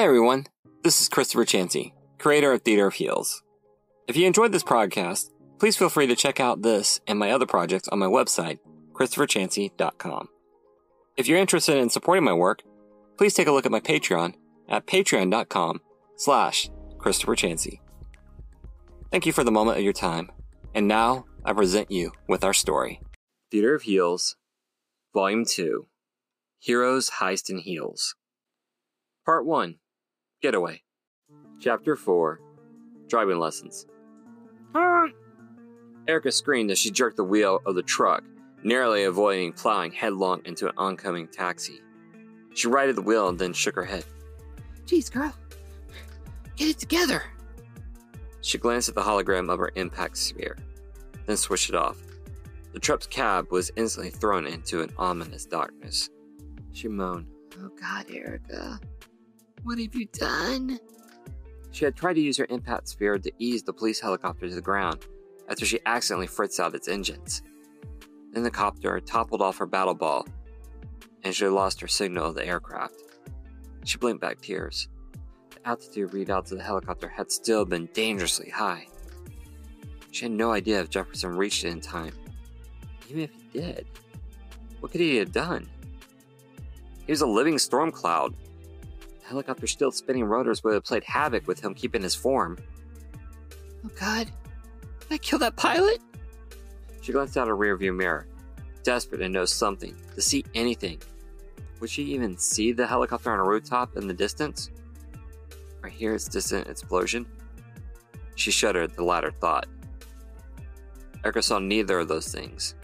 Hey everyone, this is Christopher Chansey, creator of Theater of Heels. If you enjoyed this podcast, please feel free to check out this and my other projects on my website, christopherchansey.com. If you're interested in supporting my work, please take a look at my Patreon at patreon.com slash Christopher Chansey. Thank you for the moment of your time, and now I present you with our story. Theater of Heels, Volume 2, Heroes, Heist, and Heels. Part 1 Getaway. Chapter 4 Driving Lessons. Erica screamed as she jerked the wheel of the truck, narrowly avoiding plowing headlong into an oncoming taxi. She righted the wheel and then shook her head. Jeez, girl. Get it together. She glanced at the hologram of her impact sphere, then switched it off. The truck's cab was instantly thrown into an ominous darkness. She moaned. Oh, God, Erica. What have you done? She had tried to use her impact sphere to ease the police helicopter to the ground after she accidentally fritzed out its engines. Then the copter toppled off her battle ball, and she lost her signal of the aircraft. She blinked back tears. The altitude readouts of the helicopter had still been dangerously high. She had no idea if Jefferson reached it in time. Even if he did, what could he have done? He was a living storm cloud, helicopter's still spinning rotors would have played havoc with him keeping his form. Oh god, did I kill that pilot? She glanced out her rearview mirror, desperate to know something, to see anything. Would she even see the helicopter on a rooftop in the distance? Or hear its distant explosion? She shuddered at the latter thought. Erica saw neither of those things.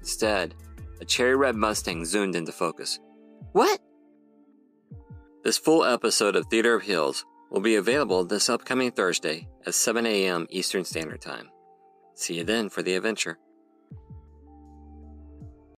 Instead, a cherry red Mustang zoomed into focus. What? This full episode of Theater of Heels will be available this upcoming Thursday at 7 a.m. Eastern Standard Time. See you then for the adventure.